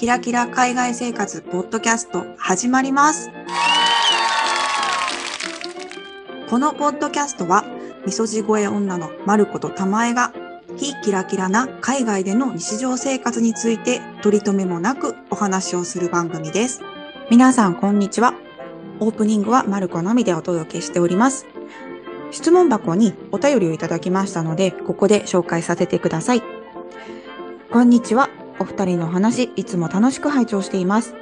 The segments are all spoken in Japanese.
キラキラ海外生活ポッドキャスト始まります。このポッドキャストは、みそじ声女のまることたまえが、非キラキラな海外での日常生活について取り留めもなくお話をする番組です。皆さん、こんにちは。オープニングはまるこのみでお届けしております。質問箱にお便りをいただきましたので、ここで紹介させてください。こんにちは。お二人の話、いつも楽しく拝聴しています。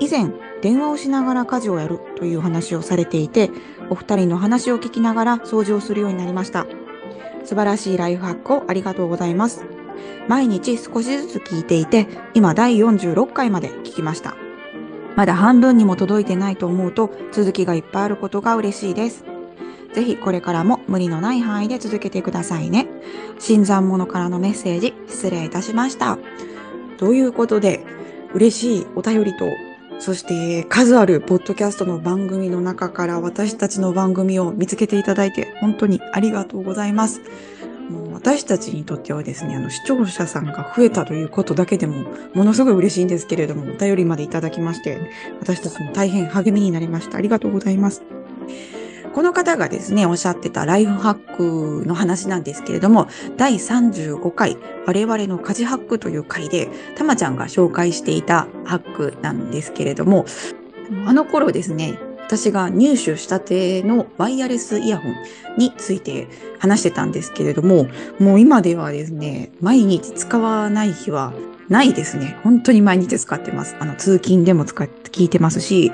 以前、電話をしながら家事をやるという話をされていて、お二人の話を聞きながら掃除をするようになりました。素晴らしいライフハックをありがとうございます。毎日少しずつ聞いていて、今第46回まで聞きました。まだ半分にも届いてないと思うと、続きがいっぱいあることが嬉しいです。ぜひこれからも無理のない範囲で続けてくださいね。新参者からのメッセージ失礼いたしました。ということで、嬉しいお便りと、そして数あるポッドキャストの番組の中から私たちの番組を見つけていただいて本当にありがとうございます。もう私たちにとってはですね、あの視聴者さんが増えたということだけでもものすごい嬉しいんですけれども、お便りまでいただきまして、私たちも大変励みになりました。ありがとうございます。この方がですね、おっしゃってたライフハックの話なんですけれども、第35回、我々の家事ハックという回で、たまちゃんが紹介していたハックなんですけれども、あの頃ですね、私が入手したてのワイヤレスイヤホンについて話してたんですけれども、もう今ではですね、毎日使わない日はないですね。本当に毎日使ってます。あの、通勤でも使って聞いてますし、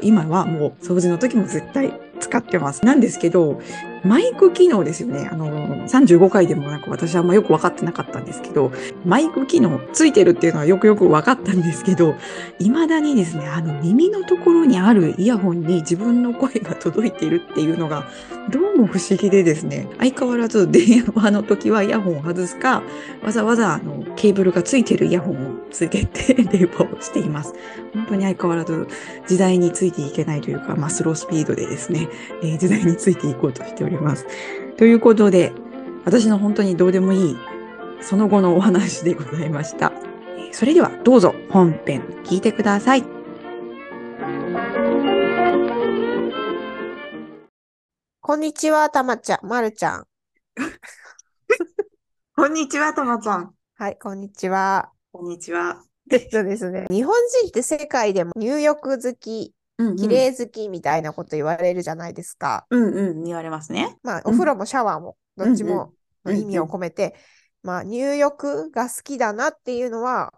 今はもう掃除の時も絶対使ってます。なんですけど、マイク機能ですよね。あの、35回でもなんか私はあんまよく分かってなかったんですけど、マイク機能ついてるっていうのはよくよく分かったんですけど、未だにですね、あの耳のところにあるイヤホンに自分の声が届いているっていうのが、どうも不思議でですね、相変わらず電話の時はイヤホンを外すか、わざわざあのケーブルがついてるイヤホンをつけて 電話をしています。本当に相変わらず時代についていけないというか、まあ、スロースピードでですね、えー時代についていこうとしております。ということで、私の本当にどうでもいい、その後のお話でございました。えーそれではどうぞ本編聞いてください。こんにちは、たまちゃん、まるちゃん。こんにちは、たまちゃん。はい、こんにちは。こんにちは。えっとですね、日本人って世界でも入浴好き、うんうん綺麗好きみたいなこと言われるじゃないですか。うんうん、言われますね。まあ、うんお風呂もシャワーも、どっちも意味を込めて、まあ、入浴が好きだなっていうのは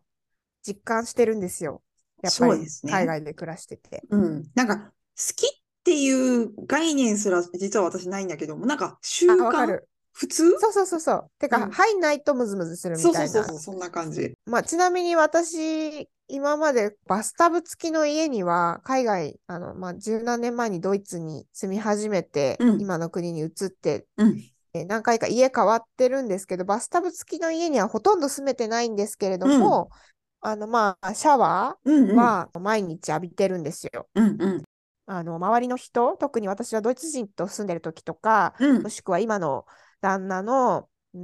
実感してるんですよ。やっぱり海外で暮らしてて。うん。なんか、好きっていう概念すら実は私ないんだけども、なんか習慣る。普通？そうそうそうそう。てか、うん入んないとムズムズするみたいうな。そそうそう、そんな感じ。まあ、ちなみに私、今までバスタブ付きの家には、海外、あの、まあ、十何年前にドイツに住み始めて、うん今の国に移って、うん。えー何回か家変わってるんですけど、バスタブ付きの家にはほとんど住めてないんですけれども、あの、まあ、シャワうんうん。ーは毎日浴びてるんですよ。うんうん。あの、周りの人、特に私はドイツ人と住んでる時とか、うんもしくは今の旦那の、うー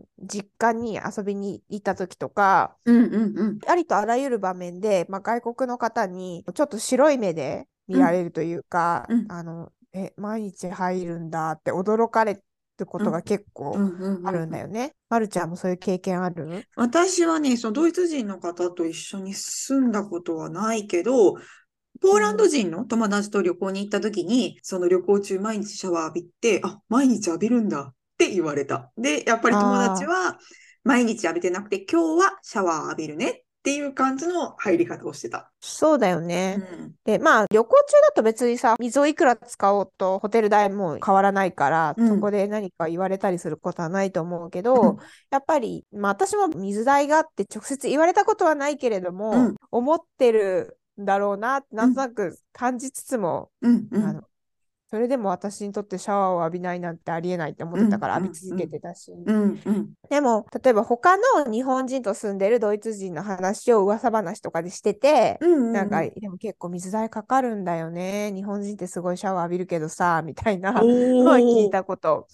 ん、実家に遊びに行った時とか、うんうんうん。ありとあらゆる場面で、まあ、外国の方にちょっと白い目で見られるというか、うん。あの、え、毎日入るんだって驚かれることが結構うんうんうんあるんだよね。まるちゃんもそういう経験ある？私はね、そのドイツ人の方と一緒に住んだことはないけど、ポーランド人の友達と旅行に行った時に、その旅行中毎日シャワー浴びて、あ、毎日浴びるんだって言われた。で、やっぱり友達は毎日浴びてなくて、今日はシャワー浴びるねっていう感じの入り方をしてた。そうだようね。ん。で、まあ、旅行中だと別にさ、水をいくら使おうとホテル代も変わらないから、うんそこで何か言われたりすることはないと思うけうどん、やっぱり、まあ私も水代があって直接言われたことはないけれども、うん思ってるんだろうな、なんとなく感じつつも、うんうんあの、それでも私にとってシャワーを浴びないなんてありえないって思ってたからうん浴び続けてたし。うんうんでも、例えば他の日本人と住んでるドイツ人の話を噂話とかでしてて、うんうんなんか、でも結構水代かかるんだよね。日本人ってすごいシャワー浴びるけどさ、みたいなのを聞いたこと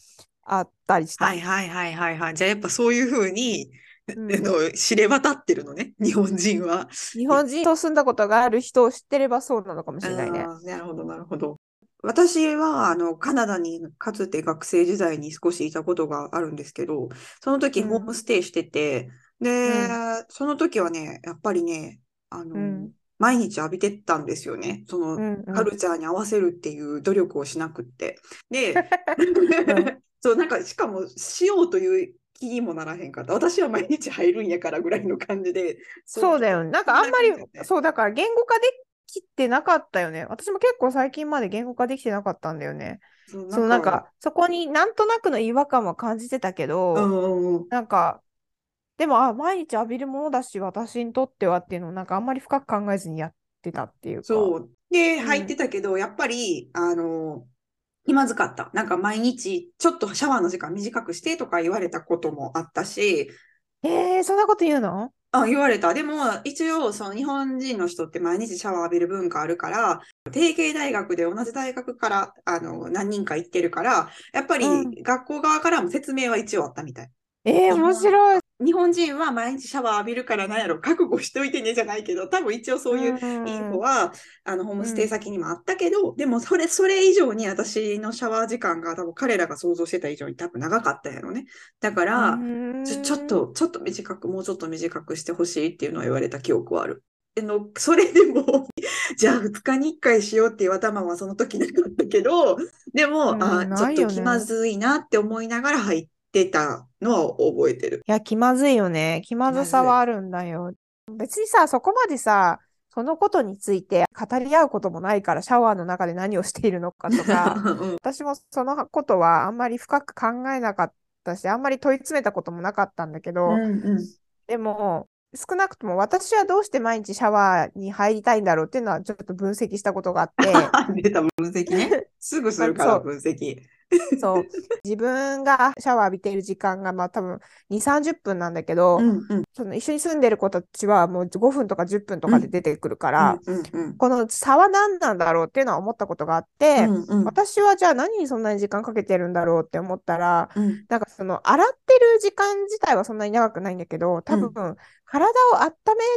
あったりした。はいはいはいはいはい。じゃあやっぱそういうふうにうん知れ渡ってるのね、日本人は。日本人と住んだことがある人を知ってればそうなのかもしれないね。なるほど、なるほど。私はあのカナダにかつて学生時代に少しいたことがあるんですけど、その時うんホームステイしてて、で、うその時はね、やっぱりね、あの、うん毎日浴びてたんですよね。その、カルチャーに合わせるっていう努力をしなくって。で、ん そう、なんか、しかも、しようという気にもならへんかった。私は毎日入るんやからぐらいの感じで。そうだよね。なんかあんまりそうだから言語化できてなかったよね。私も結構最近まで言語化できてなかったんだよね。そのなんか、そこになんとなくの違和感は感じてたけど、うんうんうん。なんか、でも、あ、毎日浴びるものだし、私にとってはっていうのを、なんかあんまり深く考えずにやってたっていうか。そう。で、ん入ってたけど、やっぱり、あの、気まずかった。なんか毎日、ちょっとシャワーの時間短くしてとか言われたこともあったし、えー、そんなこと言うの？あ、言われた。でも、一応、その日本人の人って毎日シャワー浴びる文化あるから、定型大学で同じ大学から、あの、何人か行ってるから、やっぱりうん学校側からも説明は一応あったみたい。えー、面白い。日本人は毎日シャワー浴びるからなんやろ、覚悟しといてねじゃないけど、多分一応そういうインフォは、あの、ホームステイ先にもあったけど、でもそれ、それ以上に私のシャワー時間が多分彼らが想像してた以上に多分長かったんやろね。だから、ちょ、ちょっと、ちょっと短く、もうちょっと短くしてほしいっていうのを言われた記憶はある。あの、それでも、じゃあ2日に1回しようっていう頭はその時なかったけど、でも、うんあ、ちょっと気まずいなって思いながら入ってたのは覚えてる。いや、気まずいよね。気まずさはあるんだよ。別にさ、そこまでさ、そのことについて語り合うこともないから、シャワーの中で何をしているのかとか、うん私もそのことはあんまり深く考えなかったし、あんまり問い詰めたこともなかったんだけど、うんうんでも、少なくとも私はどうして毎日シャワーに入りたいんだろうっていうのはちょっと分析したことがあって、出た分析ね。すぐするから 分析。そう、自分がシャワー浴びている時間がまあ多分2、30分なんだけど、うんうん。その一緒に住んでる子たちはもう5分とか10分とかで出てくるから、うんうんこの差は何なんだろうっていうのは思ったことがあって、うんうん。私はじゃあ何にそんなに時間かけてるんだろうって思ったら、うん。なんかその洗ってる時間自体はそんなに長くないんだけど、多分体を温め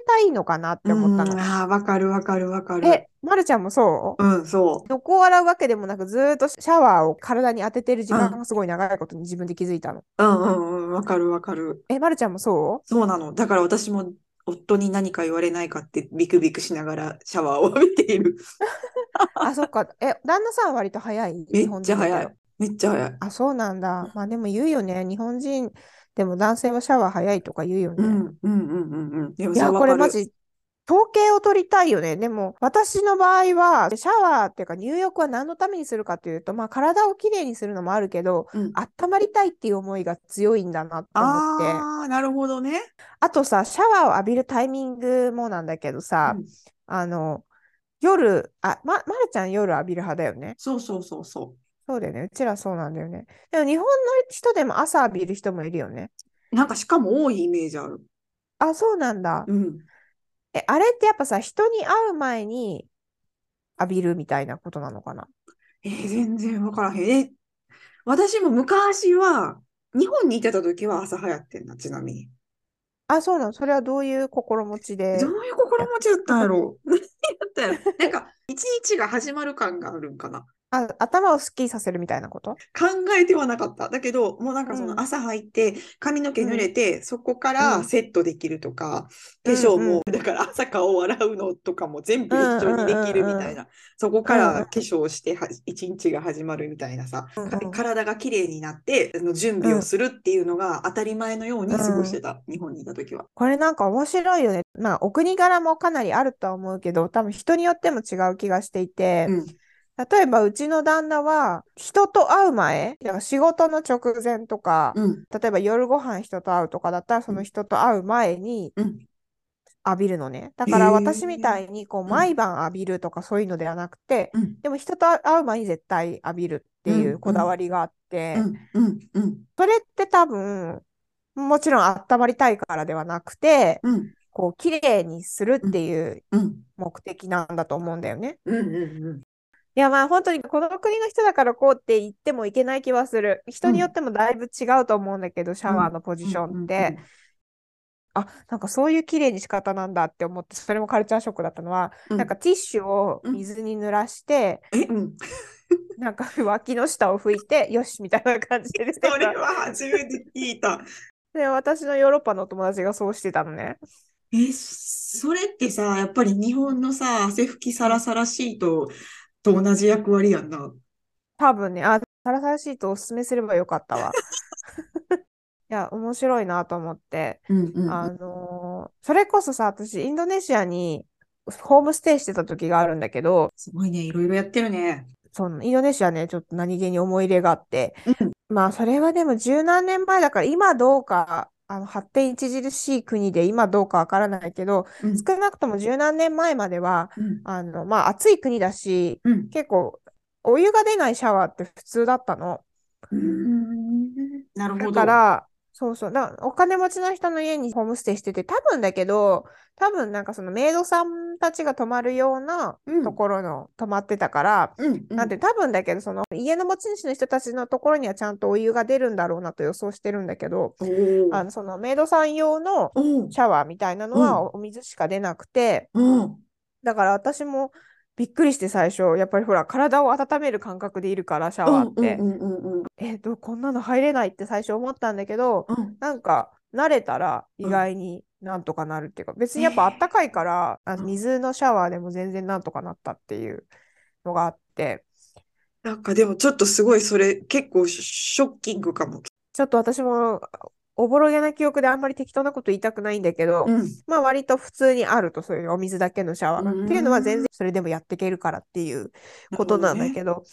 たいのかなって思ったの。うんああ、わかるわかるわかる。え、まるちゃんもそう？うん、そう。横を洗うわけでもなくずーっとシャワーを体に当ててる時間がすごい長いことに自分で気づいたの。うんうんうん、わかるわかる。え、まるちゃんもそう？そうなの。だから私も夫に何か言われないかってビクビクしながらシャワーを浴びている。あ、そっか。え、旦那さんは割と早いめっちゃ早い。めっちゃ早い。あ、そうなんだ。まあでも言うよね。日本人でも男性はシャワー早いとか言うよね。うんうんうんうんいや。これマジ、統計を取りたいよね。でも、私の場合は、シャワーっていうか入浴は何のためにするかというと、まあ体をきれいにするのもあるけど、うん温まりたいっていう思いが強いんだなと思って。ああ、なるほどね。あとさ、シャワーを浴びるタイミングもなんだけどさ、うんあの、夜、あ、ま、まるちゃん夜浴びる派だよね。そうそうそうそそうだよね。うちらそうなんだよね。でも日本の人でも朝浴びる人もいるよね。う。なんかしかも多いイメージある。あ、そうなんだ。うん。え、あれってやっぱさ、人に会う前に浴びるみたいなことなのかな？えー全然わからへん。え、私も昔は、日本にいてた時は朝早ってんな、ちなみに。あ、そうなの？それはどういう心持ちでどういう心持ちだったんやろ？何やったんやろなんか、一日が始まる感があるんかな。あ、頭をすっきりさせるみたいなこと？考えてはなかった。だけど、もうなんかそうんの朝入って、髪の毛濡れて、そこかうんらセットできるとか、うん化粧も、だから朝顔を洗うのとかも全部一緒にできるみたいな。そこかうんうんら化粧しては一日が始まるみたいなさ、体が綺麗になって、準備をするっていうのが当たり前のように過ごしてた。日本にいた時は。これなんか面白いよね。まあ、お国柄もかなりあるとは思うけど、多分人によっても違う気がしていて、うん。例えばうちの旦那は人と会う前、だから仕事の直前とか、うん。例えば夜ご飯人と会うとかだったら、その人と会う前にうん。浴びるのね。だから私みたいにこううん毎晩浴びるとかそういうのではなくて、うん。でも人と会う前に絶対浴びるっていうんうこだわりがあって、うん。うん。うん。それって多分、もちろん温まりたいからではなくて、うん。こう綺麗にするっていううん。目的なんだと思うんだよね。うん。うん。いやまあ本当にこの国の人だからこうって言ってもいけない気はする。人によってもだいぶ違うと思うんだけど、シャワーのポジションって。あ、なんかそういう綺麗に仕方なんだって思って、それもカルチャーショックだったのは、うんなんかティッシュを水に濡らして、え、うん。なんか脇の下を拭いて、よしみたいな感じでそれた。は初めて聞いた。で、私のヨーロッパのお友達がそうしてたのね。え、それってさ、やっぱり日本のさ、汗拭きサラサラシートと同じ役割やんな。多分ね、あ、サラサラシートおすすめすればよかったわ。いや、面白いなと思って。うんうんあのーそれこそさ、私、インドネシアにホームステイしてた時があるんだけど、すごいね、いろいろやってるね。そのインドネシアね、ちょっと何気に思い入れがあって、うんまあ、それはでも十何年前だから、今どうか、あの発展著しい国で今どうかわからないけど、うん。少なくとも十何年前までは、うん。あの、まあ、暑い国だし、うん。結構、お湯が出ないシャワーって普通だったの。うん。なるほだど。から、そうそう、だお金持ちの人の家にホームステイしてて、多分だけど、多分なんかそのメイドさんたちが泊まるようなうん。ところの泊まってたから、うんうん。なんて多分だけど、その家の持ち主の人たちのところにはちゃんとお湯が出るんだろうなと予想してるんだけど、あのそのメイドさん用のシャワーみたいなのはお水しか出なくて、だから私もびっくりして最初、やっぱりほら、体を温める感覚でいるから、シャワーって。うんうんうんうんえっと、こんなの入れないって最初思ったんだけど、うんなんか慣れたら意外になんとかなるっていうか、別にやっぱあったかいから、あの水のシャワーでも全然なんとかなったっていうのがあって、なんかでもちょっとすごいそれ結構ショッキングかも。ちょっと私もおぼろげな記憶であんまり適当なこと言いたくないんだけど、うん。まあ割と普通にあるとそういうお水だけのシャワー。が。うん。っていうのは全然それでもやっていけるからっていうことなんだけど、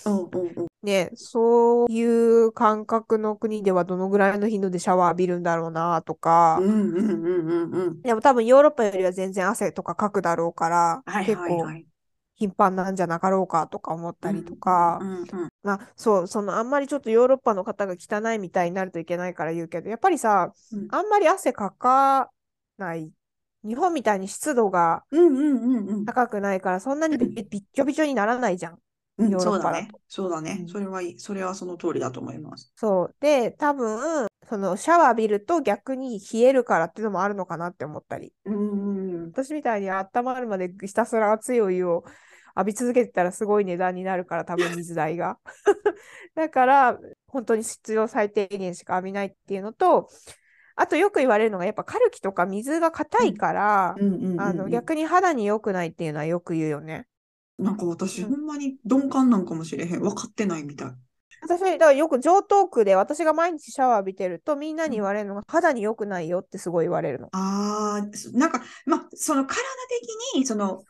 ね、そういう感覚の国ではどのぐらいの頻度でシャワー浴びるんだろうなとか。でも多分ヨーロッパよりは全然汗とかかくだろうから、はい結構。頻繁なんじゃなかろうかとか思ったりとかまあそう、そのあんまりちょっとヨーロッパの方が汚いみたいになるといけないから言うけど、やっぱりさ、うんあんまり汗かかない。日本みたいに湿度がうんうんうんうん高くないから、そんなにびびっちょびちょにならないじゃん。うん。ヨーロそうだねッパだと。そうだねう。んそれはいい。それはその通りだと思います。そう。で、多分、そのシャワー浴びると逆に冷えるからっていうのもあるのかなって思ったり。うん。私みたいに温まるまでひたすら熱いお湯を浴び続けてたらすごい値段になるから、多分水代が。だから、本当に必要最低限しか浴びないっていうのと、あとよく言われるのが、やっぱカルキとか水が硬いから、逆に肌に良くないっていうのはよく言うよね。なんか私、うんほんまに鈍感なんかもしれへん。分かってないみたい。私、だからよく上東区で私が毎日シャワー浴びてるとみんなに言われるのが肌に良くないよってすごい言われるの。ああ、そなんか、まあ、その体的に、その、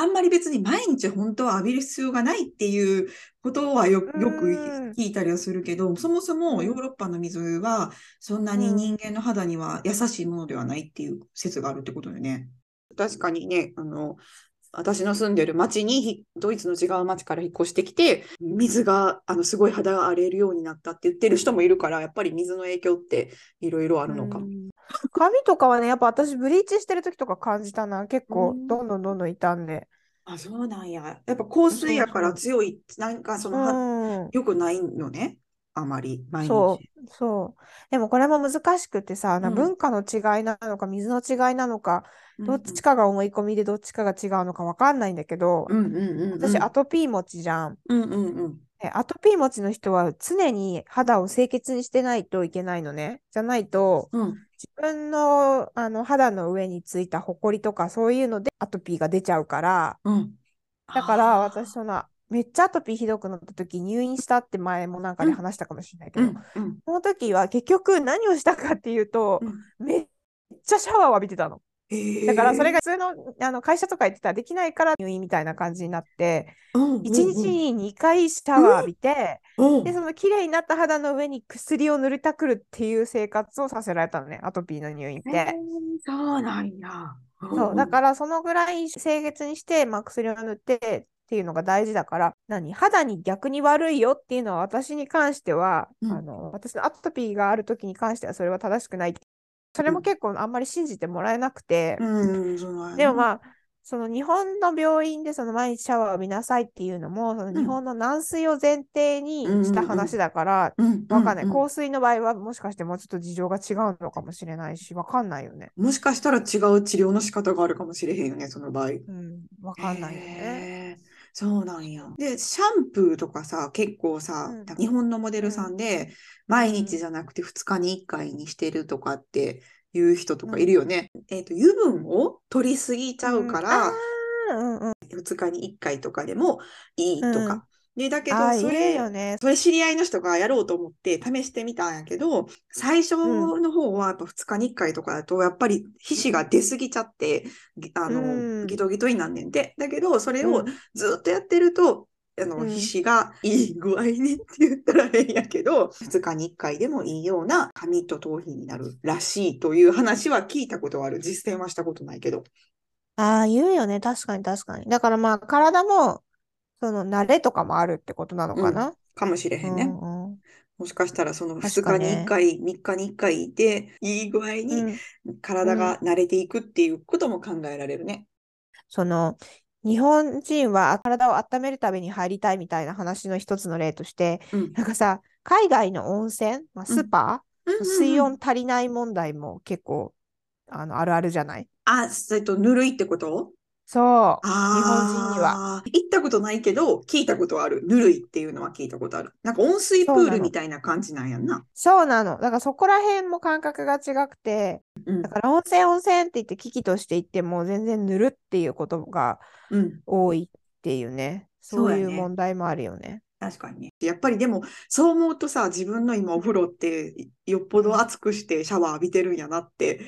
あんまり別に毎日本当は浴びる必要がないっていうことはよ、よくうん聞いたりはするけど、そもそもヨーロッパの水はそんなに人間の肌には優しいものではないっていう説があるってことよね。確かにね、あの、私の住んでる町にひドイツの違う町から引っ越してきて、水があのすごい肌が荒れるようになったって言ってる人もいるから、やっぱり水の影響っていろいろあるのかも。うん髪とかはね、やっぱ私ブリーチしてる時とか感じたな。結構うんどんどんどんどん傷んで。あ、そうなんや。やっぱ香水やから強い、なんかその、はうん。良くないのね。あまり、毎そ日。う、そう。でもこれも難しくてさ、なうん文化の違いなのか、水の違いなのか、どっちかが思い込みでどっちかが違うのかわかんないんだけど、うんうんうんうん。私アトピー持ちじゃん。うんうんうん。でアトピー持ちの人は常に肌を清潔にしてないといけないのね。じゃないと、うん。自分の、あの肌の上についたホコリとかそういうのでアトピーが出ちゃうから、うん。だから私そのめっちゃアトピーひどくなった時入院したって前もなんかで話したかもしれないけど、うんうんその時は結局何をしたかっていうと、うんめっちゃシャワーを浴びてたの。へだからそれが、が普通のあの会社とか行ってたらできないから入院みたいな感じになって、うん1日に2回シャワー浴びて、うんうんで、その綺麗になった肌の上に薬を塗りたくるっていう生活をさせられたのね、アトピーの入院って。そうなんや。そう、だからそのぐらい清潔にして、まあ、薬を塗ってっていうのが大事だから、何？肌に逆に悪いよっていうのは私に関しては、うんあの私のアトピーがある時に関してはそれは正しくない。それも結構あんまり信じてもらえなくて、でもまあ、その日本の病院でその毎日シャワーを浴びなさいっていうのも、その日本の軟水を前提にした話だから、うんわかんない。香水の場合はもしかしてもうちょっと事情が違うのかもしれないし、わかんないよね。もしかしたら違う治療の仕方があるかもしれへんよね、その場合。うん、わかんないよね。そうなんや。で、シャンプーとかさ、結構さ、うん。日本のモデルさんで、毎日じゃなくて2日に1回にしてるとかっていう人とかいるよね。えっと、油分を取りすぎちゃうから、うん。うん、2日に1回とかでもいいとうん。か。で、だけど、それ、よね。それ知り合いの人がやろうと思って試してみたんやけど、最初の方はやっぱ2日に1回とかだと、やっぱり皮脂が出すぎちゃって、ぎあの、うんギトギトになんねんて。だけど、それをうんずっとやってると、あの、うん皮脂がいい具合にって言ったら変やけど、2日に1回でもいいような髪と頭皮になるらしいという話は聞いたことはある。実践はしたことないけど。ああ、言うよね。確かに確かに。だからまあ、体も、その慣れとかもあるってことなのかな？かもしれへんね。うんうん。もしかしたらその2確かね日に1回、3日に1回でいい具合にうん。体が慣れていくっていうことも考えられるね。その、日本人は体を温めるために入りたいみたいな話の一つの例として、うん。なんかさ、海外の温泉、まあ、スーパー、うんうんうん。水温足りない問題も結構あのあるあるじゃない？あ、えっと、ぬるいってこと？そう。あ日本人には。行ったことないけど、聞いたことある。ぬるいっていうのは聞いたことある。なんか温水プールみたいな感じなんやんな。そうなの。だからそこら辺も感覚が違くて、うんだから温泉温泉って言って危機として言っても全然ぬるっていうことがうん。多いっていうね。そうやねそういう問題もあるよね。確かにね。やっぱりでも、そう思うとさ、自分の今お風呂ってよっぽど熱くしてシャワー浴びてるんやなって、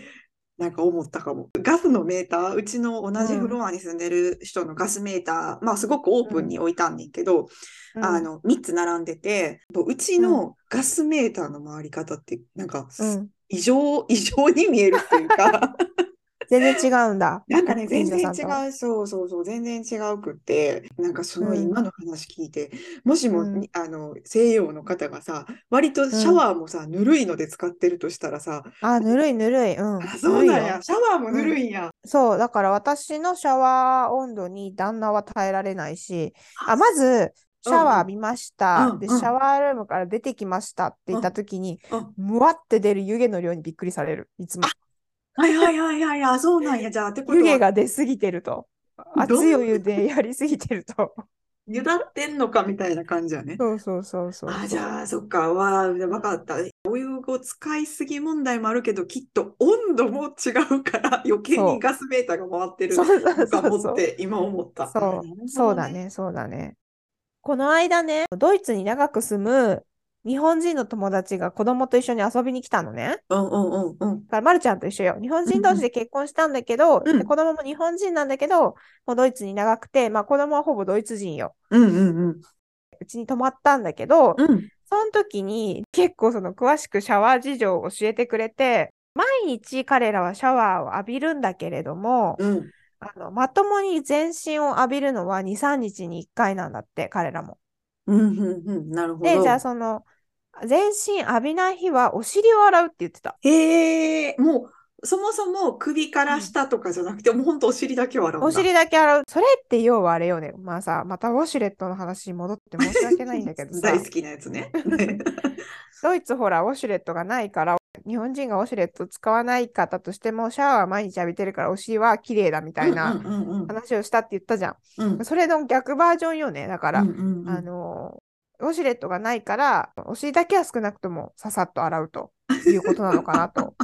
なんか思ったかも。ガスのメーター、うちの同じフロアに住んでる人のガスメーター、まあすごくオープンに置いたんねんけど、うんあの、3つ並んでて、うちのガスメーターの回り方って、なんか、うん。異常、異常に見えるっていうか、全然違うんだ。なんかね、全然違う、そうそうそう、全然違うくって、なんかそのうん今の話聞いて、もしも、うんにあの、西洋の方がさ、割とシャワーもさ、ぬるいので使ってるとしたらさ、あ、ぬるいぬるい。うん。あ、そうなんや、シャワーもぬるいんや。そう、だから私のシャワー温度に旦那は耐えられないし、あ、まず、シャワー浴びました。で、うんうんシャワールームから出てきましたって言ったときに、うんむわって出る湯気の量にびっくりされる。いつも。はいはいはいはい、あ、そうなんや、じゃあ、ってこと湯気は、が出すぎてると。熱いお湯でやりすぎてると。ゆだってんのかみたいな感じやね。そうそうそうそう。あ、じゃあ、そっか、わあ、わかった。お湯を使いすぎ問題もあるけど、きっと温度も違うから、余計にガスメーターが回ってるのかそうそう。もって今思った。そうそうだ。ね、そうだね。この間ね、ドイツに長く住む日本人の友達が子供と一緒に遊びに来たのね。うんうんうんうん。だから、まるちゃんと一緒よ。日本人同士で結婚したんだけど、うんで子供も日本人なんだけど、もうドイツに長くて、まあ子供はほぼドイツ人よ。うんうんうん。うちに泊まったんだけど、うん。その時に結構その詳しくシャワー事情を教えてくれて、毎日彼らはシャワーを浴びるんだけれども、うん。あのまともに全身を浴びるのは2、3日に1回なんだって、彼らも。うんうんうん。なるほで、ど。じゃあその、全身浴びない日はお尻を洗うって言ってた。へえ、もう、そもそも首から下とかじゃなくて、もうほんとお尻だけを洗うんだ。お尻だけ洗う。それって要はあれよね。まあさ、またウォシュレットの話に戻って申し訳ないんだけどさ 大、好きなやつね。ドイツほらウォシュレットがないから、日本人がウォシュレット使わない方としても、シャワー毎日浴びてるからお尻は綺麗だみたいなうんうんうん話をしたって言ったじゃうん。ん。それの逆バージョンよね。だから、うんうんうんあの、ウォシュレットがないから、お尻だけは少なくともささっと洗うということなのかなと。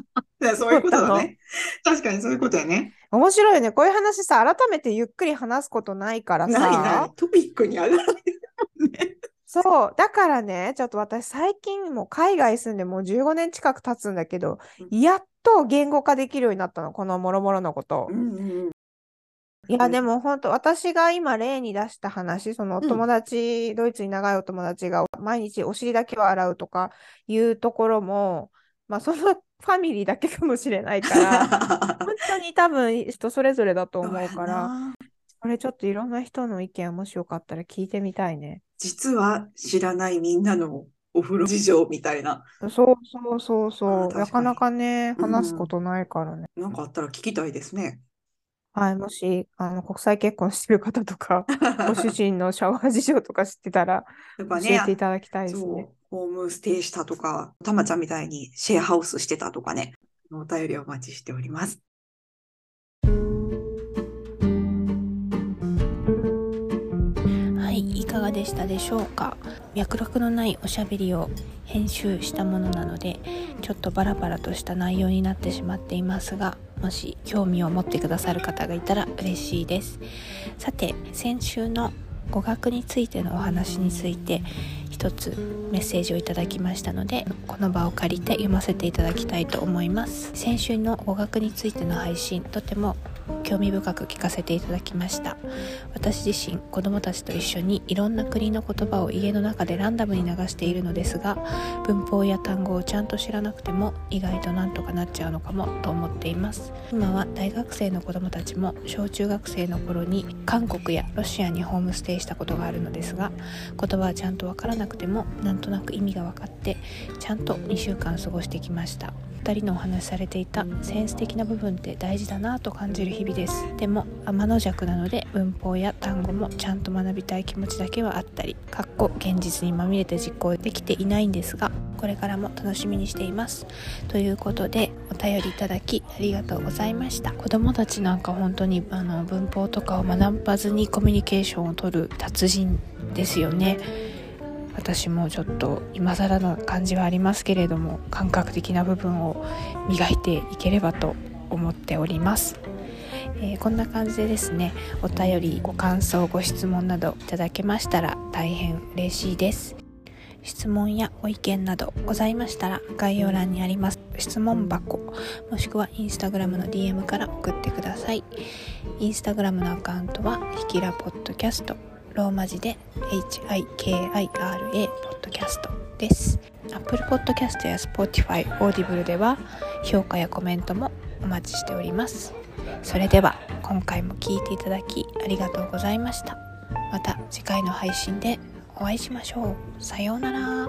そういうことだね。確かにそういうことやね。面白いよね。こういう話さ、改めてゆっくり話すことないからないなさい。。トピックに上がらないもんね。そう。だからね、ちょっと私最近もう海外住んでもう15年近く経つんだけど、うんやっと言語化できるようになったの。このもろもろのことうんうん。いや、でも本当、私が今例に出した話、そのおうん友達、ドイツに長いお友達が毎日お尻だけを洗うとかいうところも、まあそのファミリーだけかもしれないから、本当に多分人それぞれだと思うから、これちょっといろんな人の意見もしよかったら聞いてみたいね。実は知らないみんなのお風呂事情みたいな。そうそうそうあそう。なかなかね、うん話すことないからね。なんかあったら聞きたいですね。はい、もし、あの、国際結婚してる方とか、ご主人のシャワー事情とか知ってたら、教とかね、えていただきたいですね。、ホームステイしたとか、たまちゃんみたいにシェアハウスしてたとかね、お便りお待ちしております。かがでしたでしょうか？脈絡のないおしゃべりを編集したものなのでちょっとバラバラとした内容になってしまっていますがもし興味を持ってくださる方がいたら嬉しいです。さて先週の語学についてのお話について一つメッセージをいただきましたのでこの場を借りて読ませていただきたいと思います。先週の語学についての配信とても興味深く聞かせていただきました。私自身子供たちと一緒にいろんな国の言葉を家の中でランダムに流しているのですが文法や単語をちゃんと知らなくても意外となんとかなっちゃうのかもと思っています。今は大学生の子供たちも小中学生の頃に韓国やロシアにホームステイしたことがあるのですが言葉はちゃんとわからなくてもなんとなく意味が分かってちゃんと2週間過ごしてきました。2人のお話しされていたセンス的な部分って大事だなと感じる日々です。でも天の弱なので文法や単語もちゃんと学びたい気持ちだけはあったりかっこ現実にまみれて実行できていないんですがこれからも楽しみにしています。ということでお便りいただきありがとうございました。子供たちなんか本当にあの文法とかを学ばずにコミュニケーションを取る達人ですよね。私もちょっと今更の感じはありますけれども感覚的な部分を磨いていければと思っております、えーこんな感じでですねお便りご感想ご質問などいただけましたら大変嬉しいです。質問やご意見などございましたら概要欄にあります。質問箱もしくはインスタグラムの DM から送ってください。インスタグラムのアカウントはひきらポッドキャスト。ローマ字で HIKIRA ポッドキャストです。Apple Podcast や Spotify、Audible では評価やコメントもお待ちしております。それでは今回も聞いていただきありがとうございました。また次回の配信でお会いしましょう。さようなら。